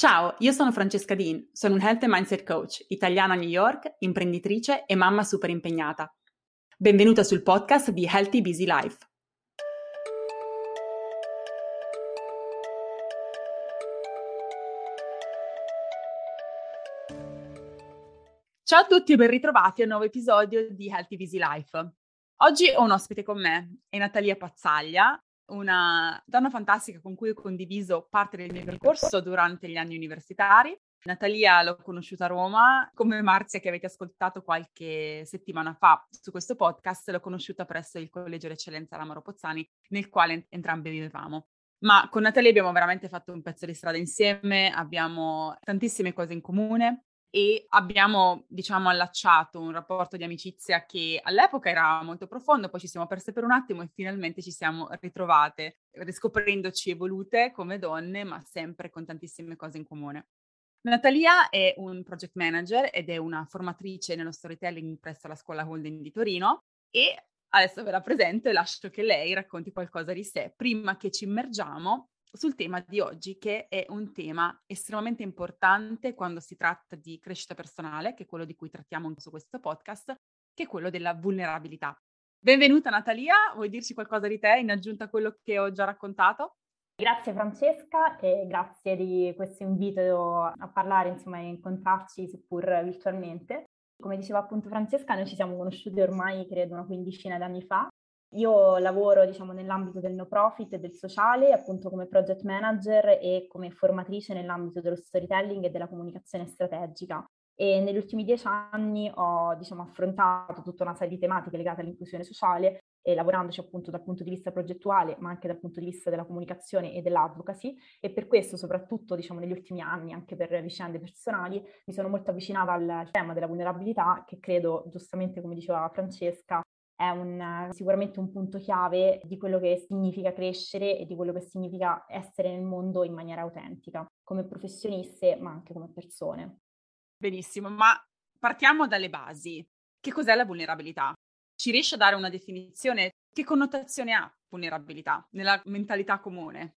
Ciao, io sono Francesca Dean, sono un Health and Mindset Coach, italiana a New York, imprenditrice e mamma super impegnata. Benvenuta sul podcast di Healthy Busy Life. Ciao a tutti e ben ritrovati a un nuovo episodio di Healthy Busy Life. Oggi ho un ospite con me, è Natalia Pazzaglia, una donna fantastica con cui ho condiviso parte del mio percorso durante gli anni universitari. Natalia l'ho conosciuta a Roma, come Marzia che avete ascoltato qualche settimana fa su questo podcast, l'ho conosciuta presso il Collegio d'Eccellenza Lamaro Pozzani, nel quale entrambe vivevamo. Ma con Natalia abbiamo veramente fatto un pezzo di strada insieme, abbiamo tantissime cose in comune, e abbiamo, diciamo, allacciato un rapporto di amicizia che all'epoca era molto profondo, poi ci siamo perse per un attimo e finalmente ci siamo ritrovate, riscoprendoci evolute come donne, ma sempre con tantissime cose in comune. Natalia è un project manager ed è una formatrice nello storytelling presso la scuola Holden di Torino e adesso ve la presento e lascio che lei racconti qualcosa di sé prima che ci immergiamo sul tema di oggi, che è un tema estremamente importante quando si tratta di crescita personale, che è quello di cui trattiamo su questo podcast, che è quello della vulnerabilità. Benvenuta Natalia, vuoi dirci qualcosa di te in aggiunta a quello che ho già raccontato? Grazie Francesca e grazie di questo invito a parlare, insomma, e incontrarci seppur virtualmente. Come diceva appunto Francesca, noi ci siamo conosciuti ormai credo una quindicina d'anni fa io lavoro diciamo, nell'ambito del no profit e del sociale, appunto come project manager e come formatrice nell'ambito dello storytelling e della comunicazione strategica. E negli ultimi dieci anni ho diciamo, affrontato tutta una serie di tematiche legate all'inclusione sociale e lavorandoci appunto dal punto di vista progettuale, ma anche dal punto di vista della comunicazione e dell'advocacy. E per questo, soprattutto diciamo, negli ultimi anni, anche per vicende personali, mi sono molto avvicinata al tema della vulnerabilità, che credo, giustamente come diceva Francesca, è un, sicuramente un punto chiave di quello che significa crescere e di quello che significa essere nel mondo in maniera autentica, come professioniste ma anche come persone. Benissimo, ma partiamo dalle basi. Che cos'è la vulnerabilità? Ci riesce a dare una definizione? Che connotazione ha vulnerabilità nella mentalità comune?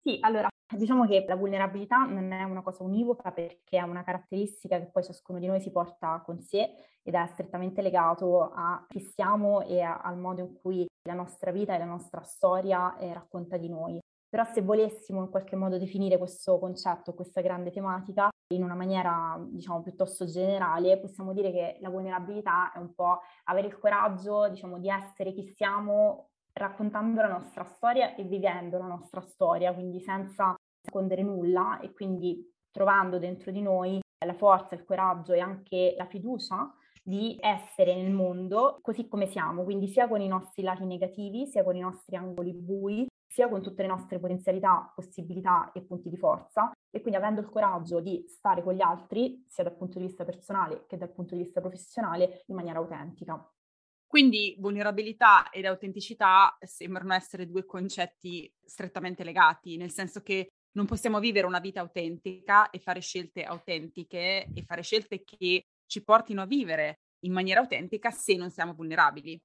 Sì, allora diciamo che la vulnerabilità non è una cosa univoca perché è una caratteristica che poi ciascuno di noi si porta con sé ed è strettamente legato a chi siamo e a, al modo in cui la nostra vita e la nostra storia eh, racconta di noi. Però se volessimo in qualche modo definire questo concetto, questa grande tematica, in una maniera diciamo piuttosto generale, possiamo dire che la vulnerabilità è un po' avere il coraggio diciamo di essere chi siamo raccontando la nostra storia e vivendo la nostra storia, quindi senza nascondere nulla e quindi trovando dentro di noi la forza, il coraggio e anche la fiducia di essere nel mondo così come siamo, quindi sia con i nostri lati negativi, sia con i nostri angoli bui, sia con tutte le nostre potenzialità, possibilità e punti di forza e quindi avendo il coraggio di stare con gli altri, sia dal punto di vista personale che dal punto di vista professionale, in maniera autentica. Quindi vulnerabilità ed autenticità sembrano essere due concetti strettamente legati, nel senso che non possiamo vivere una vita autentica e fare scelte autentiche e fare scelte che ci portino a vivere in maniera autentica se non siamo vulnerabili.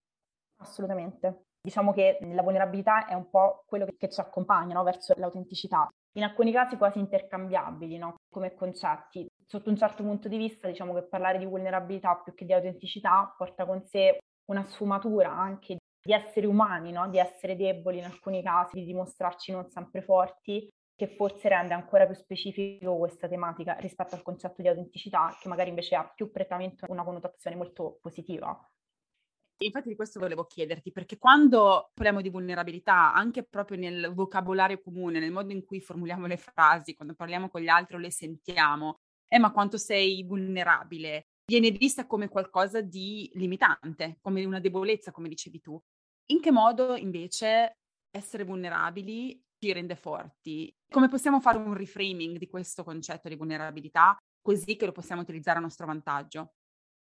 Assolutamente. Diciamo che la vulnerabilità è un po' quello che, ci accompagna no? verso l'autenticità. In alcuni casi quasi intercambiabili no? come concetti. Sotto un certo punto di vista, diciamo che parlare di vulnerabilità più che di autenticità porta con sé una sfumatura anche di esseri umani, no? di essere deboli in alcuni casi, di dimostrarci non sempre forti, che forse rende ancora più specifico questa tematica rispetto al concetto di autenticità, che magari invece ha più prettamente una connotazione molto positiva. Infatti di questo volevo chiederti, perché quando parliamo di vulnerabilità, anche proprio nel vocabolario comune, nel modo in cui formuliamo le frasi, quando parliamo con gli altri o le sentiamo, eh ma quanto sei vulnerabile, viene vista come qualcosa di limitante, come una debolezza, come dicevi tu. In che modo invece essere vulnerabili ci rende forti? Come possiamo fare un reframing di questo concetto di vulnerabilità così che lo possiamo utilizzare a nostro vantaggio?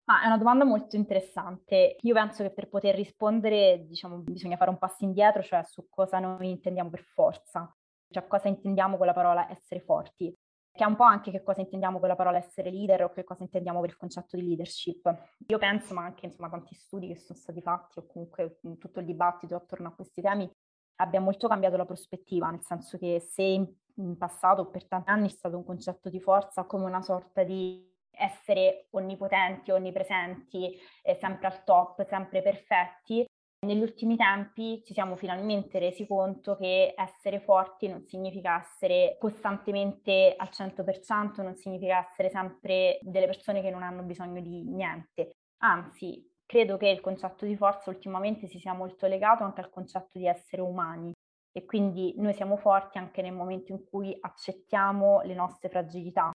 Ah, è una domanda molto interessante. Io penso che per poter rispondere, diciamo, bisogna fare un passo indietro, cioè su cosa noi intendiamo per forza, cioè cosa intendiamo con la parola essere forti che è un po' anche che cosa intendiamo con la parola essere leader o che cosa intendiamo per il concetto di leadership. Io penso, ma anche insomma tanti studi che sono stati fatti o comunque tutto il dibattito attorno a questi temi, abbia molto cambiato la prospettiva, nel senso che se in, in passato per tanti anni è stato un concetto di forza come una sorta di essere onnipotenti, onnipresenti, eh, sempre al top, sempre perfetti, negli ultimi tempi ci siamo finalmente resi conto che essere forti non significa essere costantemente al 100%, non significa essere sempre delle persone che non hanno bisogno di niente. Anzi, credo che il concetto di forza ultimamente si sia molto legato anche al concetto di essere umani e quindi noi siamo forti anche nel momento in cui accettiamo le nostre fragilità.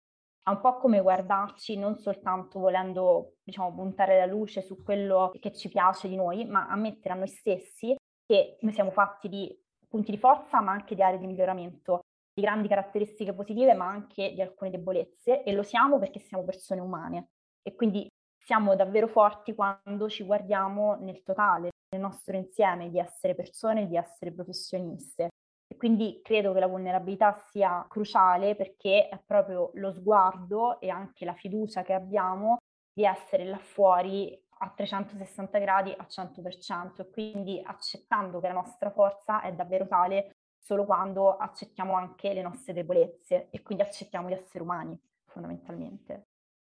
È un po' come guardarci non soltanto volendo, diciamo, puntare la luce su quello che ci piace di noi, ma ammettere a noi stessi che noi siamo fatti di punti di forza, ma anche di aree di miglioramento, di grandi caratteristiche positive, ma anche di alcune debolezze, e lo siamo perché siamo persone umane. E quindi siamo davvero forti quando ci guardiamo nel totale, nel nostro insieme di essere persone, di essere professioniste. E quindi credo che la vulnerabilità sia cruciale perché è proprio lo sguardo e anche la fiducia che abbiamo di essere là fuori a 360 gradi a 100% e quindi accettando che la nostra forza è davvero tale solo quando accettiamo anche le nostre debolezze e quindi accettiamo di essere umani fondamentalmente.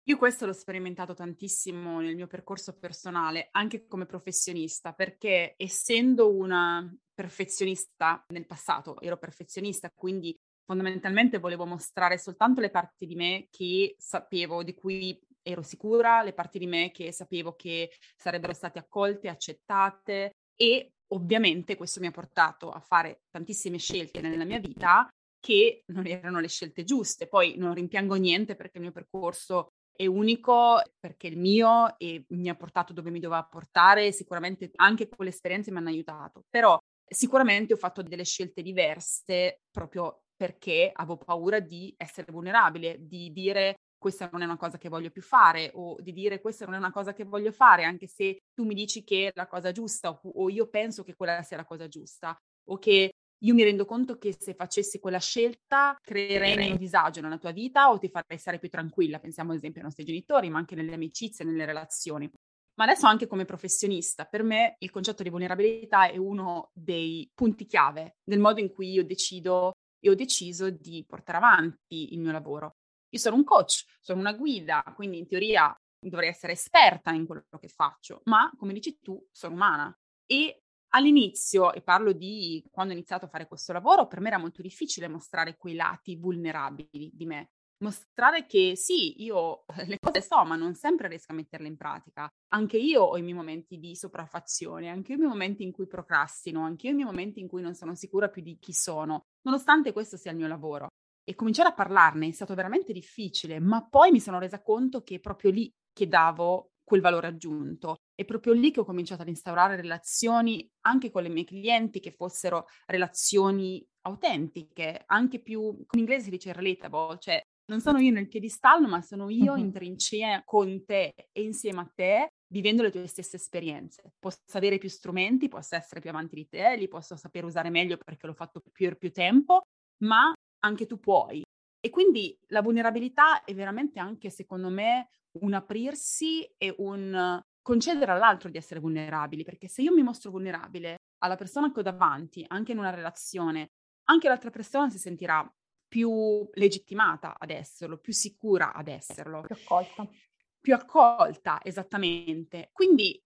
Io questo l'ho sperimentato tantissimo nel mio percorso personale, anche come professionista, perché essendo una perfezionista nel passato, ero perfezionista, quindi fondamentalmente volevo mostrare soltanto le parti di me che sapevo, di cui ero sicura, le parti di me che sapevo che sarebbero state accolte, accettate e ovviamente questo mi ha portato a fare tantissime scelte nella mia vita che non erano le scelte giuste. Poi non rimpiango niente perché il mio percorso è unico perché il mio e mi ha portato dove mi doveva portare, sicuramente anche quelle esperienze mi hanno aiutato, però sicuramente ho fatto delle scelte diverse proprio perché avevo paura di essere vulnerabile, di dire questa non è una cosa che voglio più fare o di dire questa non è una cosa che voglio fare, anche se tu mi dici che è la cosa giusta o, o io penso che quella sia la cosa giusta o che io mi rendo conto che se facessi quella scelta creerei un disagio nella tua vita o ti farei stare più tranquilla. Pensiamo ad esempio ai nostri genitori, ma anche nelle amicizie, nelle relazioni. Ma adesso anche come professionista, per me il concetto di vulnerabilità è uno dei punti chiave nel modo in cui io decido e ho deciso di portare avanti il mio lavoro. Io sono un coach, sono una guida, quindi in teoria dovrei essere esperta in quello che faccio, ma come dici tu, sono umana e All'inizio, e parlo di quando ho iniziato a fare questo lavoro, per me era molto difficile mostrare quei lati vulnerabili di me. Mostrare che sì, io le cose so, ma non sempre riesco a metterle in pratica. Anche io ho i miei momenti di sopraffazione, anche io ho i miei momenti in cui procrastino, anche io ho i miei momenti in cui non sono sicura più di chi sono, nonostante questo sia il mio lavoro. E cominciare a parlarne è stato veramente difficile, ma poi mi sono resa conto che proprio lì che davo quel valore aggiunto. È proprio lì che ho cominciato ad instaurare relazioni anche con le mie clienti che fossero relazioni autentiche, anche più, in inglese si dice relatable, cioè non sono io nel piedistallo, ma sono io in trincea con te e insieme a te, vivendo le tue stesse esperienze. Posso avere più strumenti, posso essere più avanti di te, li posso sapere usare meglio perché l'ho fatto più e più tempo, ma anche tu puoi. E quindi la vulnerabilità è veramente anche, secondo me, un aprirsi e un concedere all'altro di essere vulnerabili, perché se io mi mostro vulnerabile alla persona che ho davanti, anche in una relazione, anche l'altra persona si sentirà più legittimata ad esserlo, più sicura ad esserlo. Più accolta. Più accolta, esattamente. Quindi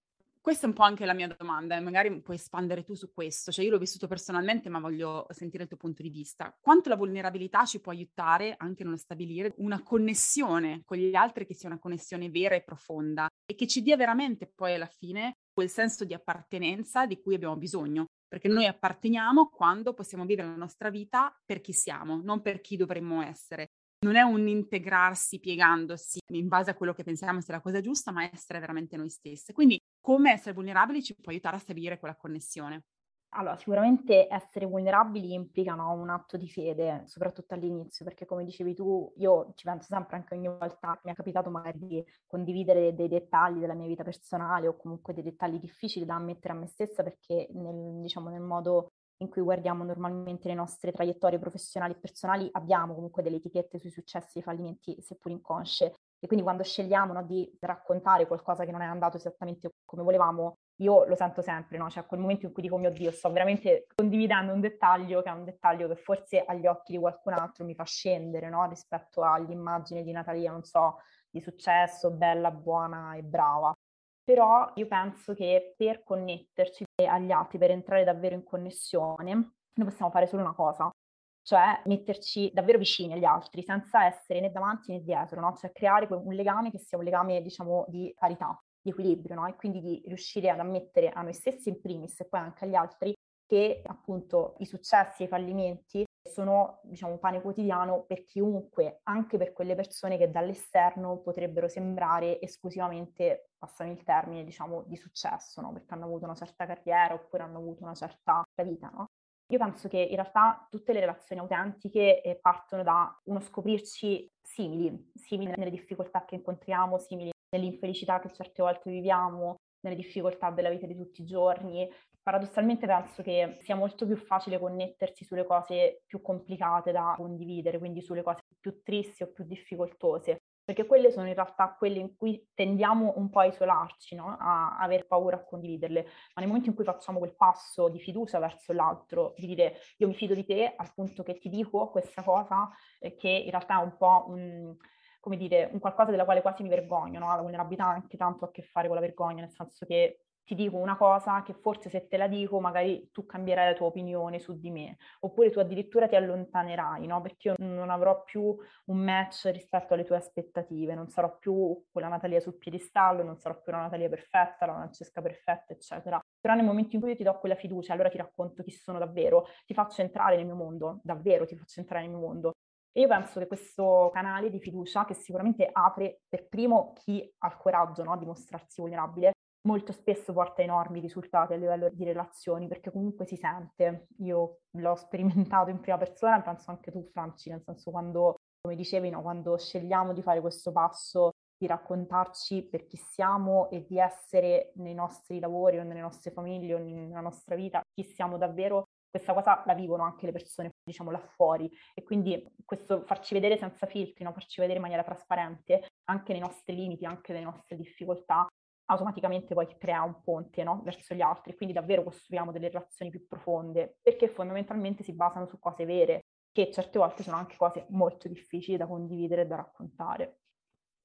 questa è un po' anche la mia domanda e magari puoi espandere tu su questo. Cioè io l'ho vissuto personalmente, ma voglio sentire il tuo punto di vista. Quanto la vulnerabilità ci può aiutare anche nello stabilire una connessione con gli altri che sia una connessione vera e profonda e che ci dia veramente poi alla fine quel senso di appartenenza di cui abbiamo bisogno. Perché noi apparteniamo quando possiamo vivere la nostra vita per chi siamo, non per chi dovremmo essere non è un integrarsi piegandosi in base a quello che pensiamo sia la cosa giusta, ma essere veramente noi stesse. Quindi come essere vulnerabili ci può aiutare a stabilire quella connessione. Allora, sicuramente essere vulnerabili implicano un atto di fede, soprattutto all'inizio, perché come dicevi tu, io ci penso sempre anche ogni volta, mi è capitato magari di condividere dei dettagli della mia vita personale o comunque dei dettagli difficili da ammettere a me stessa, perché nel, diciamo, nel modo in cui guardiamo normalmente le nostre traiettorie professionali e personali, abbiamo comunque delle etichette sui successi e fallimenti, seppur inconsce. E quindi quando scegliamo no, di raccontare qualcosa che non è andato esattamente come volevamo, io lo sento sempre, no? Cioè quel momento in cui dico, mio Dio, sto veramente condividendo un dettaglio che è un dettaglio che forse agli occhi di qualcun altro mi fa scendere, no? Rispetto all'immagine di Natalia, non so, di successo, bella, buona e brava. Però io penso che per connetterci agli altri, per entrare davvero in connessione, noi possiamo fare solo una cosa, cioè metterci davvero vicini agli altri, senza essere né davanti né dietro, no? Cioè creare un legame che sia un legame, diciamo, di parità, di equilibrio, no? E quindi di riuscire ad ammettere a noi stessi in primis e poi anche agli altri che appunto i successi e i fallimenti sono, diciamo, pane quotidiano per chiunque, anche per quelle persone che dall'esterno potrebbero sembrare esclusivamente, passano il termine, diciamo, di successo, no? Perché hanno avuto una certa carriera oppure hanno avuto una certa vita, no? Io penso che in realtà tutte le relazioni autentiche eh, partono da uno scoprirci simili, simili nelle difficoltà che incontriamo, simili nell'infelicità che certe volte viviamo, nelle difficoltà della vita di tutti i giorni. Paradossalmente penso che sia molto più facile connettersi sulle cose più complicate da condividere, quindi sulle cose più tristi o più difficoltose perché quelle sono in realtà quelle in cui tendiamo un po' a isolarci, no? a aver paura a condividerle, ma nel momento in cui facciamo quel passo di fiducia verso l'altro, di dire io mi fido di te al punto che ti dico questa cosa eh, che in realtà è un po' un, come dire, un qualcosa della quale quasi mi vergogno, no? la vulnerabilità ha anche tanto a che fare con la vergogna, nel senso che ti dico una cosa che forse se te la dico magari tu cambierai la tua opinione su di me, oppure tu addirittura ti allontanerai, no? Perché io non avrò più un match rispetto alle tue aspettative, non sarò più quella Natalia sul piedistallo, non sarò più la Natalia perfetta, la Francesca perfetta, eccetera. Però nel momento in cui io ti do quella fiducia, allora ti racconto chi sono davvero, ti faccio entrare nel mio mondo, davvero ti faccio entrare nel mio mondo. E io penso che questo canale di fiducia, che sicuramente apre per primo chi ha il coraggio no, di mostrarsi vulnerabile, molto spesso porta enormi risultati a livello di relazioni, perché comunque si sente. Io l'ho sperimentato in prima persona, penso anche tu, Franci, nel senso quando, come dicevi, no, quando scegliamo di fare questo passo di raccontarci per chi siamo e di essere nei nostri lavori o nelle nostre famiglie o nella nostra vita chi siamo davvero, questa cosa la vivono anche le persone, diciamo, là fuori. E quindi questo farci vedere senza filtri, no? farci vedere in maniera trasparente anche nei nostri limiti, anche nelle nostre difficoltà, automaticamente poi crea un ponte no? verso gli altri, quindi davvero costruiamo delle relazioni più profonde, perché fondamentalmente si basano su cose vere, che certe volte sono anche cose molto difficili da condividere e da raccontare.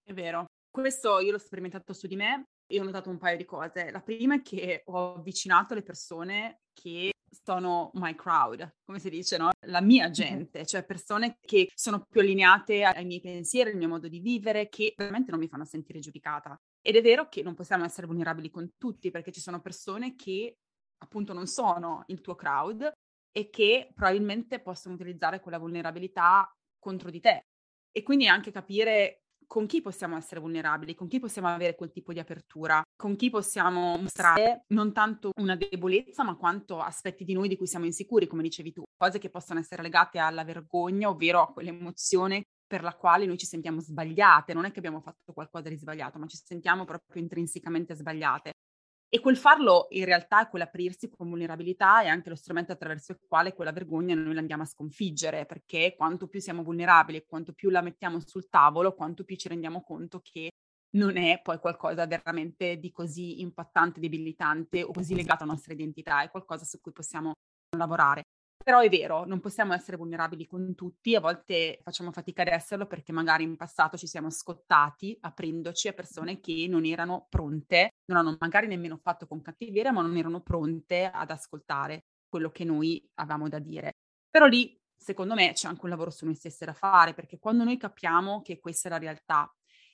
È vero, questo io l'ho sperimentato su di me e ho notato un paio di cose. La prima è che ho avvicinato le persone che sono my crowd, come si dice, no? La mia gente, cioè persone che sono più allineate ai miei pensieri, al mio modo di vivere, che veramente non mi fanno sentire giudicata. Ed è vero che non possiamo essere vulnerabili con tutti, perché ci sono persone che appunto non sono il tuo crowd e che probabilmente possono utilizzare quella vulnerabilità contro di te. E quindi anche capire con chi possiamo essere vulnerabili, con chi possiamo avere quel tipo di apertura, con chi possiamo mostrare non tanto una debolezza, ma quanto aspetti di noi di cui siamo insicuri, come dicevi tu, cose che possono essere legate alla vergogna, ovvero a quell'emozione per la quale noi ci sentiamo sbagliate, non è che abbiamo fatto qualcosa di sbagliato, ma ci sentiamo proprio intrinsecamente sbagliate. E quel farlo in realtà è quell'aprirsi con vulnerabilità è anche lo strumento attraverso il quale quella vergogna noi la andiamo a sconfiggere, perché quanto più siamo vulnerabili, quanto più la mettiamo sul tavolo, quanto più ci rendiamo conto che non è poi qualcosa veramente di così impattante, debilitante o così legato alla nostra identità, è qualcosa su cui possiamo lavorare. Però è vero, non possiamo essere vulnerabili con tutti, a volte facciamo fatica ad esserlo perché magari in passato ci siamo scottati aprendoci a persone che non erano pronte, non hanno magari nemmeno fatto con cattiveria, ma non erano pronte ad ascoltare quello che noi avevamo da dire. Però lì, secondo me, c'è anche un lavoro su noi stessi da fare, perché quando noi capiamo che questa è la realtà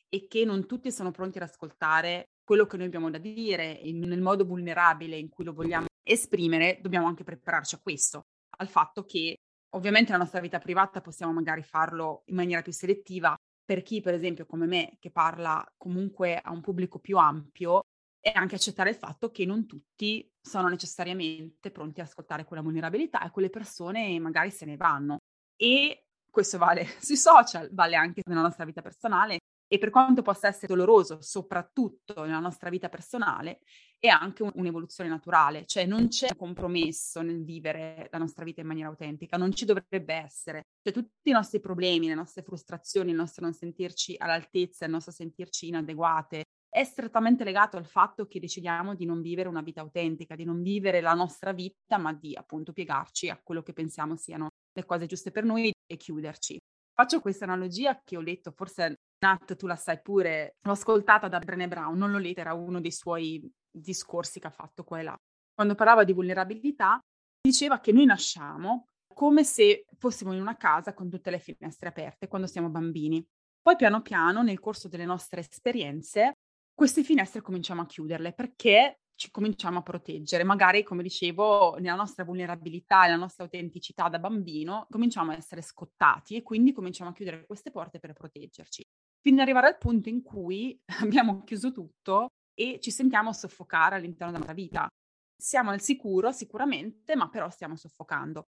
e che non tutti sono pronti ad ascoltare quello che noi abbiamo da dire nel modo vulnerabile in cui lo vogliamo esprimere, dobbiamo anche prepararci a questo al fatto che ovviamente nella nostra vita privata possiamo magari farlo in maniera più selettiva. Per chi, per esempio, come me, che parla comunque a un pubblico più ampio, e anche accettare il fatto che non tutti sono necessariamente pronti ad ascoltare quella vulnerabilità e quelle persone magari se ne vanno. E questo vale sui social, vale anche nella nostra vita personale. E per quanto possa essere doloroso, soprattutto nella nostra vita personale, è anche un, un'evoluzione naturale, cioè non c'è compromesso nel vivere la nostra vita in maniera autentica, non ci dovrebbe essere. Cioè tutti i nostri problemi, le nostre frustrazioni, il nostro non sentirci all'altezza, il nostro sentirci inadeguate, è strettamente legato al fatto che decidiamo di non vivere una vita autentica, di non vivere la nostra vita, ma di appunto piegarci a quello che pensiamo siano le cose giuste per noi e chiuderci. Faccio questa analogia che ho letto, forse Nat, tu la sai pure, l'ho ascoltata da Brené Brown, non l'ho letta, era uno dei suoi discorsi che ha fatto qua e là. Quando parlava di vulnerabilità, diceva che noi nasciamo come se fossimo in una casa con tutte le finestre aperte quando siamo bambini. Poi piano piano, nel corso delle nostre esperienze, queste finestre cominciamo a chiuderle perché ci cominciamo a proteggere. Magari, come dicevo, nella nostra vulnerabilità, nella nostra autenticità da bambino, cominciamo a essere scottati e quindi cominciamo a chiudere queste porte per proteggerci fino ad arrivare al punto in cui abbiamo chiuso tutto e ci sentiamo soffocare all'interno della nostra vita. Siamo al sicuro sicuramente, ma però stiamo soffocando.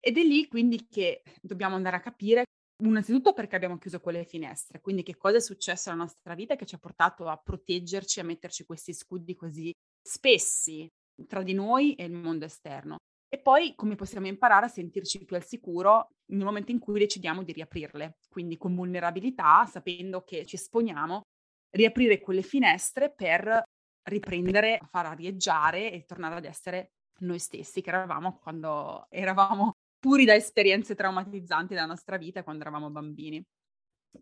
Ed è lì quindi che dobbiamo andare a capire innanzitutto perché abbiamo chiuso quelle finestre, quindi che cosa è successo nella nostra vita che ci ha portato a proteggerci, a metterci questi scudi così spessi tra di noi e il mondo esterno. E poi come possiamo imparare a sentirci più al sicuro nel momento in cui decidiamo di riaprirle, quindi con vulnerabilità, sapendo che ci esponiamo, riaprire quelle finestre per riprendere, far arieggiare e tornare ad essere noi stessi che eravamo quando eravamo puri da esperienze traumatizzanti della nostra vita quando eravamo bambini.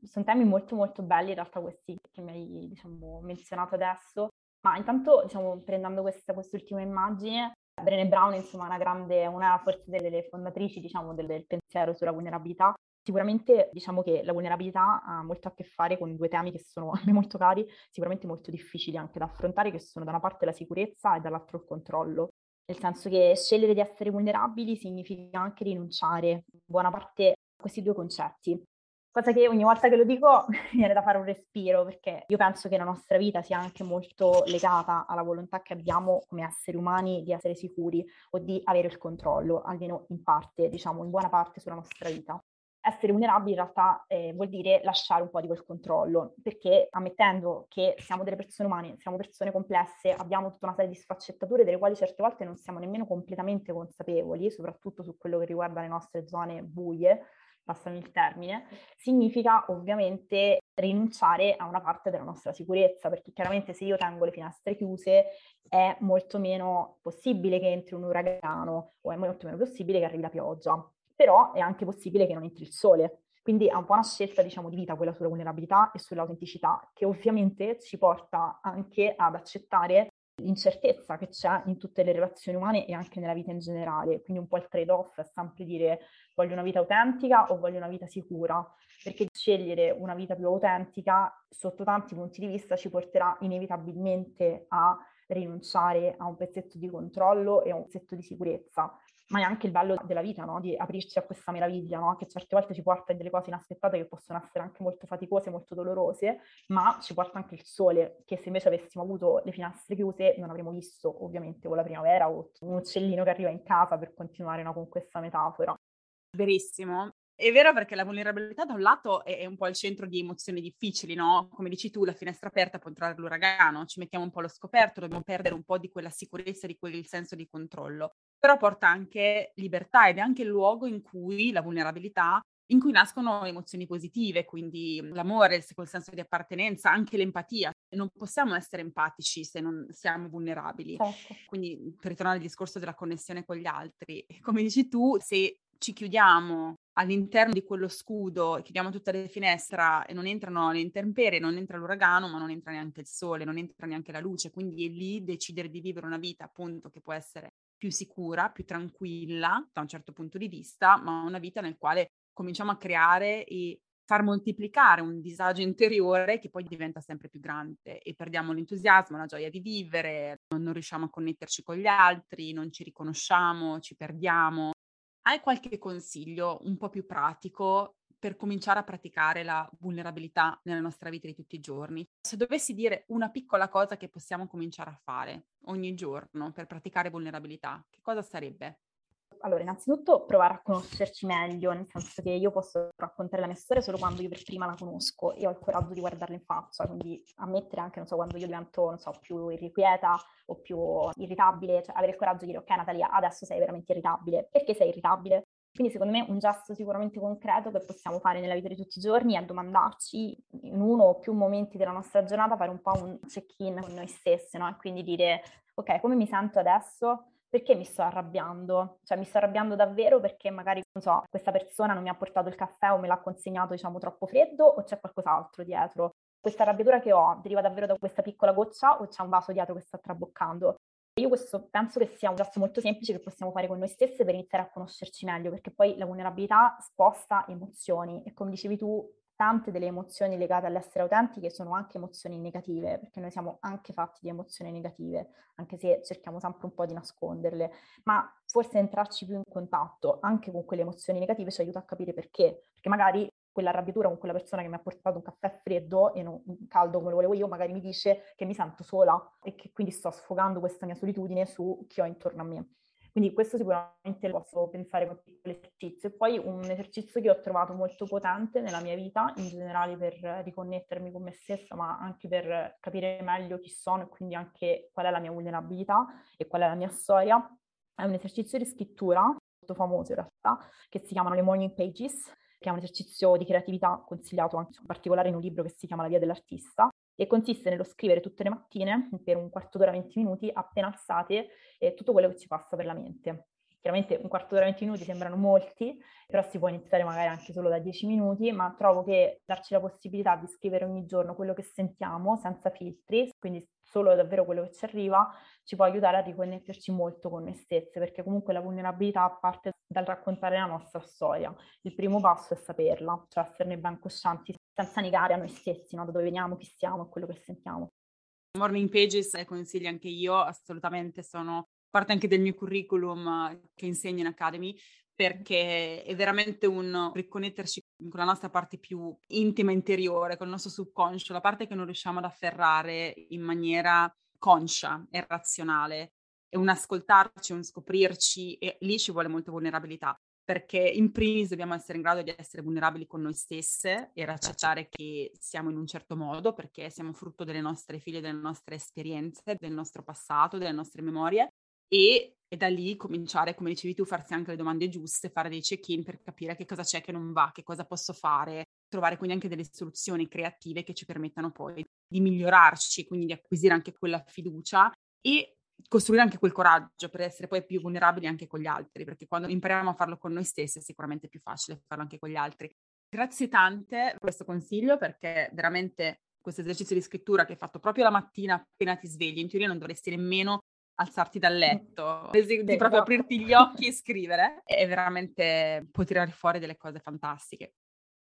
Sono temi molto molto belli in realtà questi che mi hai diciamo, menzionato adesso, ma intanto diciamo, prendendo questa quest'ultima immagine Brené Brown, insomma, una grande, una forse delle fondatrici, diciamo, del, del pensiero sulla vulnerabilità. Sicuramente diciamo che la vulnerabilità ha molto a che fare con due temi che sono a me molto cari, sicuramente molto difficili anche da affrontare, che sono da una parte la sicurezza e dall'altro il controllo. Nel senso che scegliere di essere vulnerabili significa anche rinunciare in buona parte a questi due concetti. Cosa che ogni volta che lo dico viene da fare un respiro, perché io penso che la nostra vita sia anche molto legata alla volontà che abbiamo come esseri umani di essere sicuri o di avere il controllo, almeno in parte, diciamo, in buona parte sulla nostra vita. Essere vulnerabili in realtà eh, vuol dire lasciare un po' di quel controllo, perché ammettendo che siamo delle persone umane, siamo persone complesse, abbiamo tutta una serie di sfaccettature delle quali certe volte non siamo nemmeno completamente consapevoli, soprattutto su quello che riguarda le nostre zone buie, passami il termine, significa ovviamente rinunciare a una parte della nostra sicurezza, perché chiaramente se io tengo le finestre chiuse è molto meno possibile che entri un uragano o è molto meno possibile che arrivi la pioggia, però è anche possibile che non entri il sole. Quindi è un po' una scelta, diciamo, di vita quella sulla vulnerabilità e sull'autenticità, che ovviamente ci porta anche ad accettare l'incertezza che c'è in tutte le relazioni umane e anche nella vita in generale. Quindi un po' il trade-off è sempre dire voglio una vita autentica o voglio una vita sicura, perché scegliere una vita più autentica sotto tanti punti di vista ci porterà inevitabilmente a rinunciare a un pezzetto di controllo e a un pezzetto di sicurezza ma è anche il bello della vita, no? di aprirci a questa meraviglia, no? che certe volte ci porta a delle cose inaspettate che possono essere anche molto faticose, molto dolorose, ma ci porta anche il sole, che se invece avessimo avuto le finestre chiuse non avremmo visto ovviamente o la primavera o un uccellino che arriva in casa per continuare no? con questa metafora. Verissimo. È vero perché la vulnerabilità da un lato è, un po' il centro di emozioni difficili, no? Come dici tu, la finestra aperta può entrare l'uragano, ci mettiamo un po' allo scoperto, dobbiamo perdere un po' di quella sicurezza, di quel senso di controllo però porta anche libertà ed è anche il luogo in cui la vulnerabilità in cui nascono emozioni positive, quindi l'amore, quel senso di appartenenza, anche l'empatia. Non possiamo essere empatici se non siamo vulnerabili. Certo. Quindi, per ritornare al discorso della connessione con gli altri, come dici tu, se ci chiudiamo all'interno di quello scudo chiudiamo tutte le finestre e non entrano le intemperie, non entra l'uragano, ma non entra neanche il sole, non entra neanche la luce. Quindi è lì decidere di vivere una vita, appunto, che può essere più sicura, più tranquilla da un certo punto di vista, ma una vita nel quale cominciamo a creare e far moltiplicare un disagio interiore che poi diventa sempre più grande e perdiamo l'entusiasmo, la gioia di vivere, non riusciamo a connetterci con gli altri, non ci riconosciamo, ci perdiamo. Hai qualche consiglio un po' più pratico per cominciare a praticare la vulnerabilità nella nostra vita di tutti i giorni. Se dovessi dire una piccola cosa che possiamo cominciare a fare ogni giorno per praticare vulnerabilità, che cosa sarebbe? Allora, innanzitutto provare a conoscerci meglio, nel senso che io posso raccontare la mia storia solo quando io per prima la conosco e ho il coraggio di guardarla in faccia, quindi ammettere anche, non so, quando io divento, non so, più irrequieta o più irritabile, cioè avere il coraggio di dire, ok Natalia, adesso sei veramente irritabile. Perché sei irritabile? Quindi secondo me un gesto sicuramente concreto che possiamo fare nella vita di tutti i giorni è domandarci in uno o più momenti della nostra giornata, fare un po' un check-in con noi stessi, no? E quindi dire, ok, come mi sento adesso? Perché mi sto arrabbiando? Cioè mi sto arrabbiando davvero perché magari, non so, questa persona non mi ha portato il caffè o me l'ha consegnato, diciamo, troppo freddo o c'è qualcos'altro dietro? Questa arrabbiatura che ho deriva davvero da questa piccola goccia o c'è un vaso dietro che sta traboccando? Io questo penso che sia un gesto molto semplice che possiamo fare con noi stesse per iniziare a conoscerci meglio, perché poi la vulnerabilità sposta emozioni e come dicevi tu, tante delle emozioni legate all'essere autentiche sono anche emozioni negative, perché noi siamo anche fatti di emozioni negative, anche se cerchiamo sempre un po' di nasconderle, ma forse entrarci più in contatto anche con quelle emozioni negative ci aiuta a capire perché, perché magari quell'arrabbiatura con quella persona che mi ha portato un caffè freddo e non caldo come lo volevo io, magari mi dice che mi sento sola e che quindi sto sfogando questa mia solitudine su chi ho intorno a me. Quindi questo sicuramente lo posso pensare come piccolo esercizio. E poi un esercizio che ho trovato molto potente nella mia vita, in generale per riconnettermi con me stessa, ma anche per capire meglio chi sono e quindi anche qual è la mia vulnerabilità e qual è la mia storia, è un esercizio di scrittura molto famoso in realtà, che si chiamano le morning pages, che è un esercizio di creatività consigliato anche in particolare in un libro che si chiama La via dell'artista, e consiste nello scrivere tutte le mattine, per un quarto d'ora, 20 minuti, appena alzate, eh, tutto quello che ci passa per la mente. Chiaramente un quarto d'ora, 20 minuti sembrano molti, però si può iniziare magari anche solo da 10 minuti, ma trovo che darci la possibilità di scrivere ogni giorno quello che sentiamo senza filtri, quindi solo davvero quello che ci arriva, ci può aiutare a riconnetterci molto con noi stesse, perché comunque la vulnerabilità parte dal raccontare la nostra storia. Il primo passo è saperla, cioè esserne ben coscienti, senza negare a noi stessi no? da dove veniamo, chi siamo e quello che sentiamo. Morning Pages eh, consiglio anche io, assolutamente sono parte anche del mio curriculum eh, che insegno in Academy, perché è veramente un riconnetterci con la nostra parte più intima interiore, con il nostro subconscio, la parte che non riusciamo ad afferrare in maniera conscia e razionale. È un ascoltarci, un scoprirci e lì ci vuole molta vulnerabilità perché in primis dobbiamo essere in grado di essere vulnerabili con noi stesse e accettare che siamo in un certo modo perché siamo frutto delle nostre figlie, delle nostre esperienze, del nostro passato, delle nostre memorie e, e, da lì cominciare, come dicevi tu, farsi anche le domande giuste, fare dei check-in per capire che cosa c'è che non va, che cosa posso fare, trovare quindi anche delle soluzioni creative che ci permettano poi di migliorarci, quindi di acquisire anche quella fiducia e costruire anche quel coraggio per essere poi più vulnerabili anche con gli altri, perché quando impariamo a farlo con noi stessi è sicuramente più facile farlo anche con gli altri. Grazie tante per questo consiglio perché veramente questo esercizio di scrittura che hai fatto proprio la mattina appena ti svegli, in teoria non dovresti nemmeno alzarti dal letto, di proprio esatto. aprirti gli occhi e scrivere e veramente puoi tirare fuori delle cose fantastiche.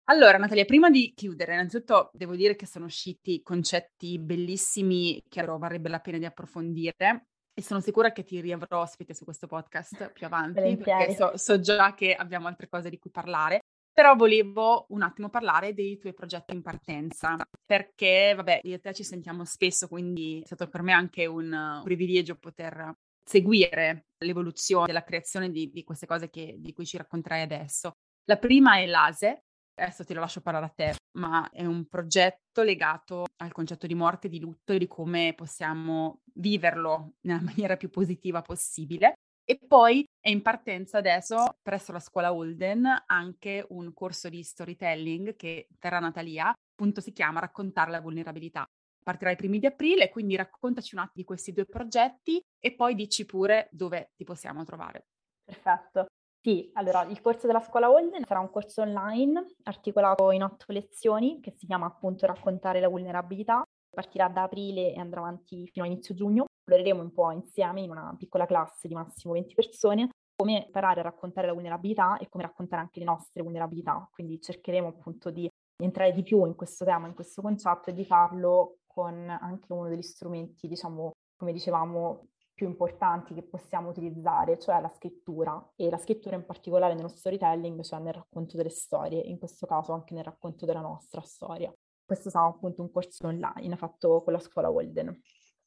Allora, Natalia, prima di chiudere, innanzitutto devo dire che sono usciti concetti bellissimi che varrebbe la pena di approfondire e sono sicura che ti riavrò ospite su questo podcast più avanti, perché so, so già che abbiamo altre cose di cui parlare. Però volevo un attimo parlare dei tuoi progetti in partenza, perché vabbè, io e te ci sentiamo spesso, quindi è stato per me anche un privilegio poter seguire l'evoluzione della creazione di, di queste cose che, di cui ci racconterai adesso. La prima è l'ASE, adesso te lo lascio parlare a te, ma è un progetto legato al concetto di morte, di lutto e di come possiamo viverlo nella maniera più positiva possibile. E poi è in partenza adesso presso la scuola Holden anche un corso di storytelling che terrà Natalia, appunto si chiama Raccontare la vulnerabilità. Partirà i primi di aprile, quindi raccontaci un attimo di questi due progetti e poi dici pure dove ti possiamo trovare. Perfetto. Sì, allora il corso della scuola Holden sarà un corso online articolato in otto lezioni che si chiama appunto Raccontare la vulnerabilità. Partirà da aprile e andrà avanti fino a inizio giugno esploreremo un po' insieme in una piccola classe di massimo 20 persone come imparare a raccontare la vulnerabilità e come raccontare anche le nostre vulnerabilità. Quindi cercheremo appunto di entrare di più in questo tema, in questo concetto e di farlo con anche uno degli strumenti, diciamo, come dicevamo, più importanti che possiamo utilizzare, cioè la scrittura e la scrittura in particolare nello storytelling, cioè nel racconto delle storie, in questo caso anche nel racconto della nostra storia. Questo sarà appunto un corso online fatto con la scuola Walden.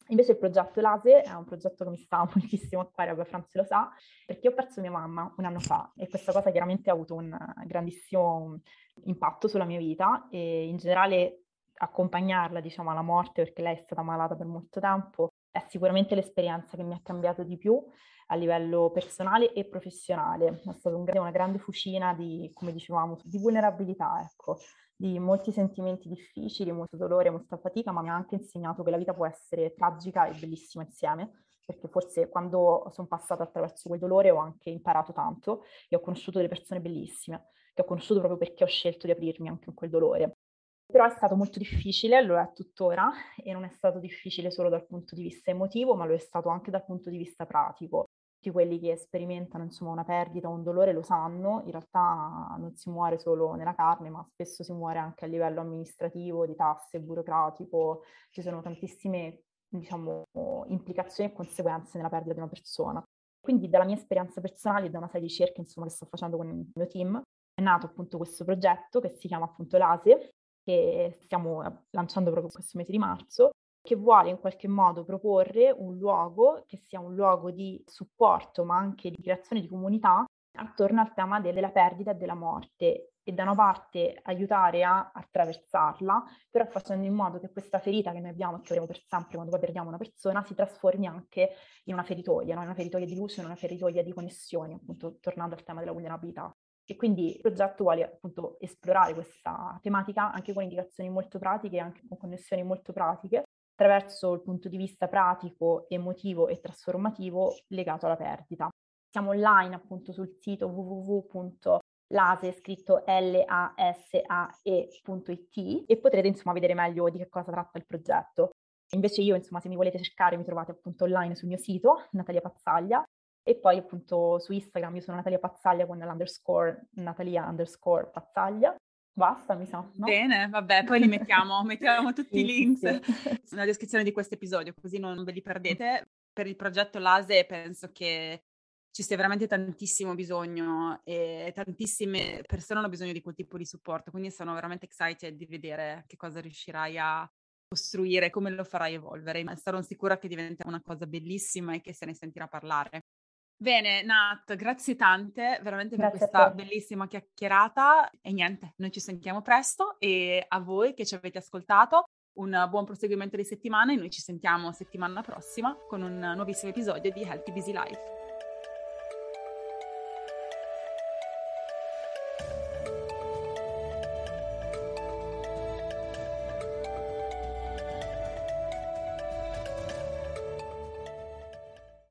Invece il progetto LASE è un progetto che mi sta moltissimo a cuore, vabbè Franz lo sa, perché ho perso mia mamma un anno fa e questa cosa chiaramente ha avuto un grandissimo impatto sulla mia vita e in generale accompagnarla diciamo alla morte perché lei è stata malata per molto tempo è sicuramente l'esperienza che mi ha cambiato di più a livello personale e professionale. È stata un, una grande fucina di, come dicevamo, di vulnerabilità, ecco, di molti sentimenti difficili, molto dolore, molta fatica, ma mi ha anche insegnato che la vita può essere tragica e bellissima insieme, perché forse quando sono passata attraverso quel dolore ho anche imparato tanto e ho conosciuto delle persone bellissime, che ho conosciuto proprio perché ho scelto di aprirmi anche in quel dolore. Però è stato molto difficile, lo è tuttora, e non è stato difficile solo dal punto di vista emotivo, ma lo è stato anche dal punto di vista pratico tutti quelli che sperimentano insomma, una perdita o un dolore lo sanno, in realtà non si muore solo nella carne, ma spesso si muore anche a livello amministrativo, di tasse, burocratico, ci sono tantissime diciamo, implicazioni e conseguenze nella perdita di una persona. Quindi dalla mia esperienza personale, da una serie di ricerche insomma, che sto facendo con il mio team, è nato appunto questo progetto che si chiama appunto l'ASE, che stiamo lanciando proprio questo mese di marzo, che vuole in qualche modo proporre un luogo che sia un luogo di supporto, ma anche di creazione di comunità attorno al tema della perdita e della morte e da una parte aiutare a attraversarla, però facendo in modo che questa ferita che noi abbiamo e che avremo per sempre quando poi perdiamo una persona si trasformi anche in una feritoia, no? in una feritoia di luce, in una feritoia di connessioni, appunto tornando al tema della vulnerabilità. E quindi il progetto vuole appunto esplorare questa tematica anche con indicazioni molto pratiche, anche con connessioni molto pratiche, attraverso il punto di vista pratico, emotivo e trasformativo legato alla perdita. Siamo online appunto sul sito www.lase scritto L-A-S-A-E.it e potrete insomma vedere meglio di che cosa tratta il progetto. Invece io insomma se mi volete cercare mi trovate appunto online sul mio sito Natalia Pazzaglia e poi appunto su Instagram io sono Natalia Pazzaglia con l'underscore Natalia underscore Pazzaglia Basta, mi sa. No? Bene, vabbè, poi li mettiamo, mettiamo tutti sì, i links sì. nella descrizione di questo episodio, così non ve li perdete. Per il progetto LASE penso che ci sia veramente tantissimo bisogno e tantissime persone hanno bisogno di quel tipo di supporto, quindi sono veramente excited di vedere che cosa riuscirai a costruire, come lo farai evolvere. Sarò sicura che diventa una cosa bellissima e che se ne sentirà parlare. Bene, Nat, grazie tante veramente grazie per questa bellissima chiacchierata e niente, noi ci sentiamo presto e a voi che ci avete ascoltato un buon proseguimento di settimana e noi ci sentiamo settimana prossima con un nuovissimo episodio di Healthy Busy Life.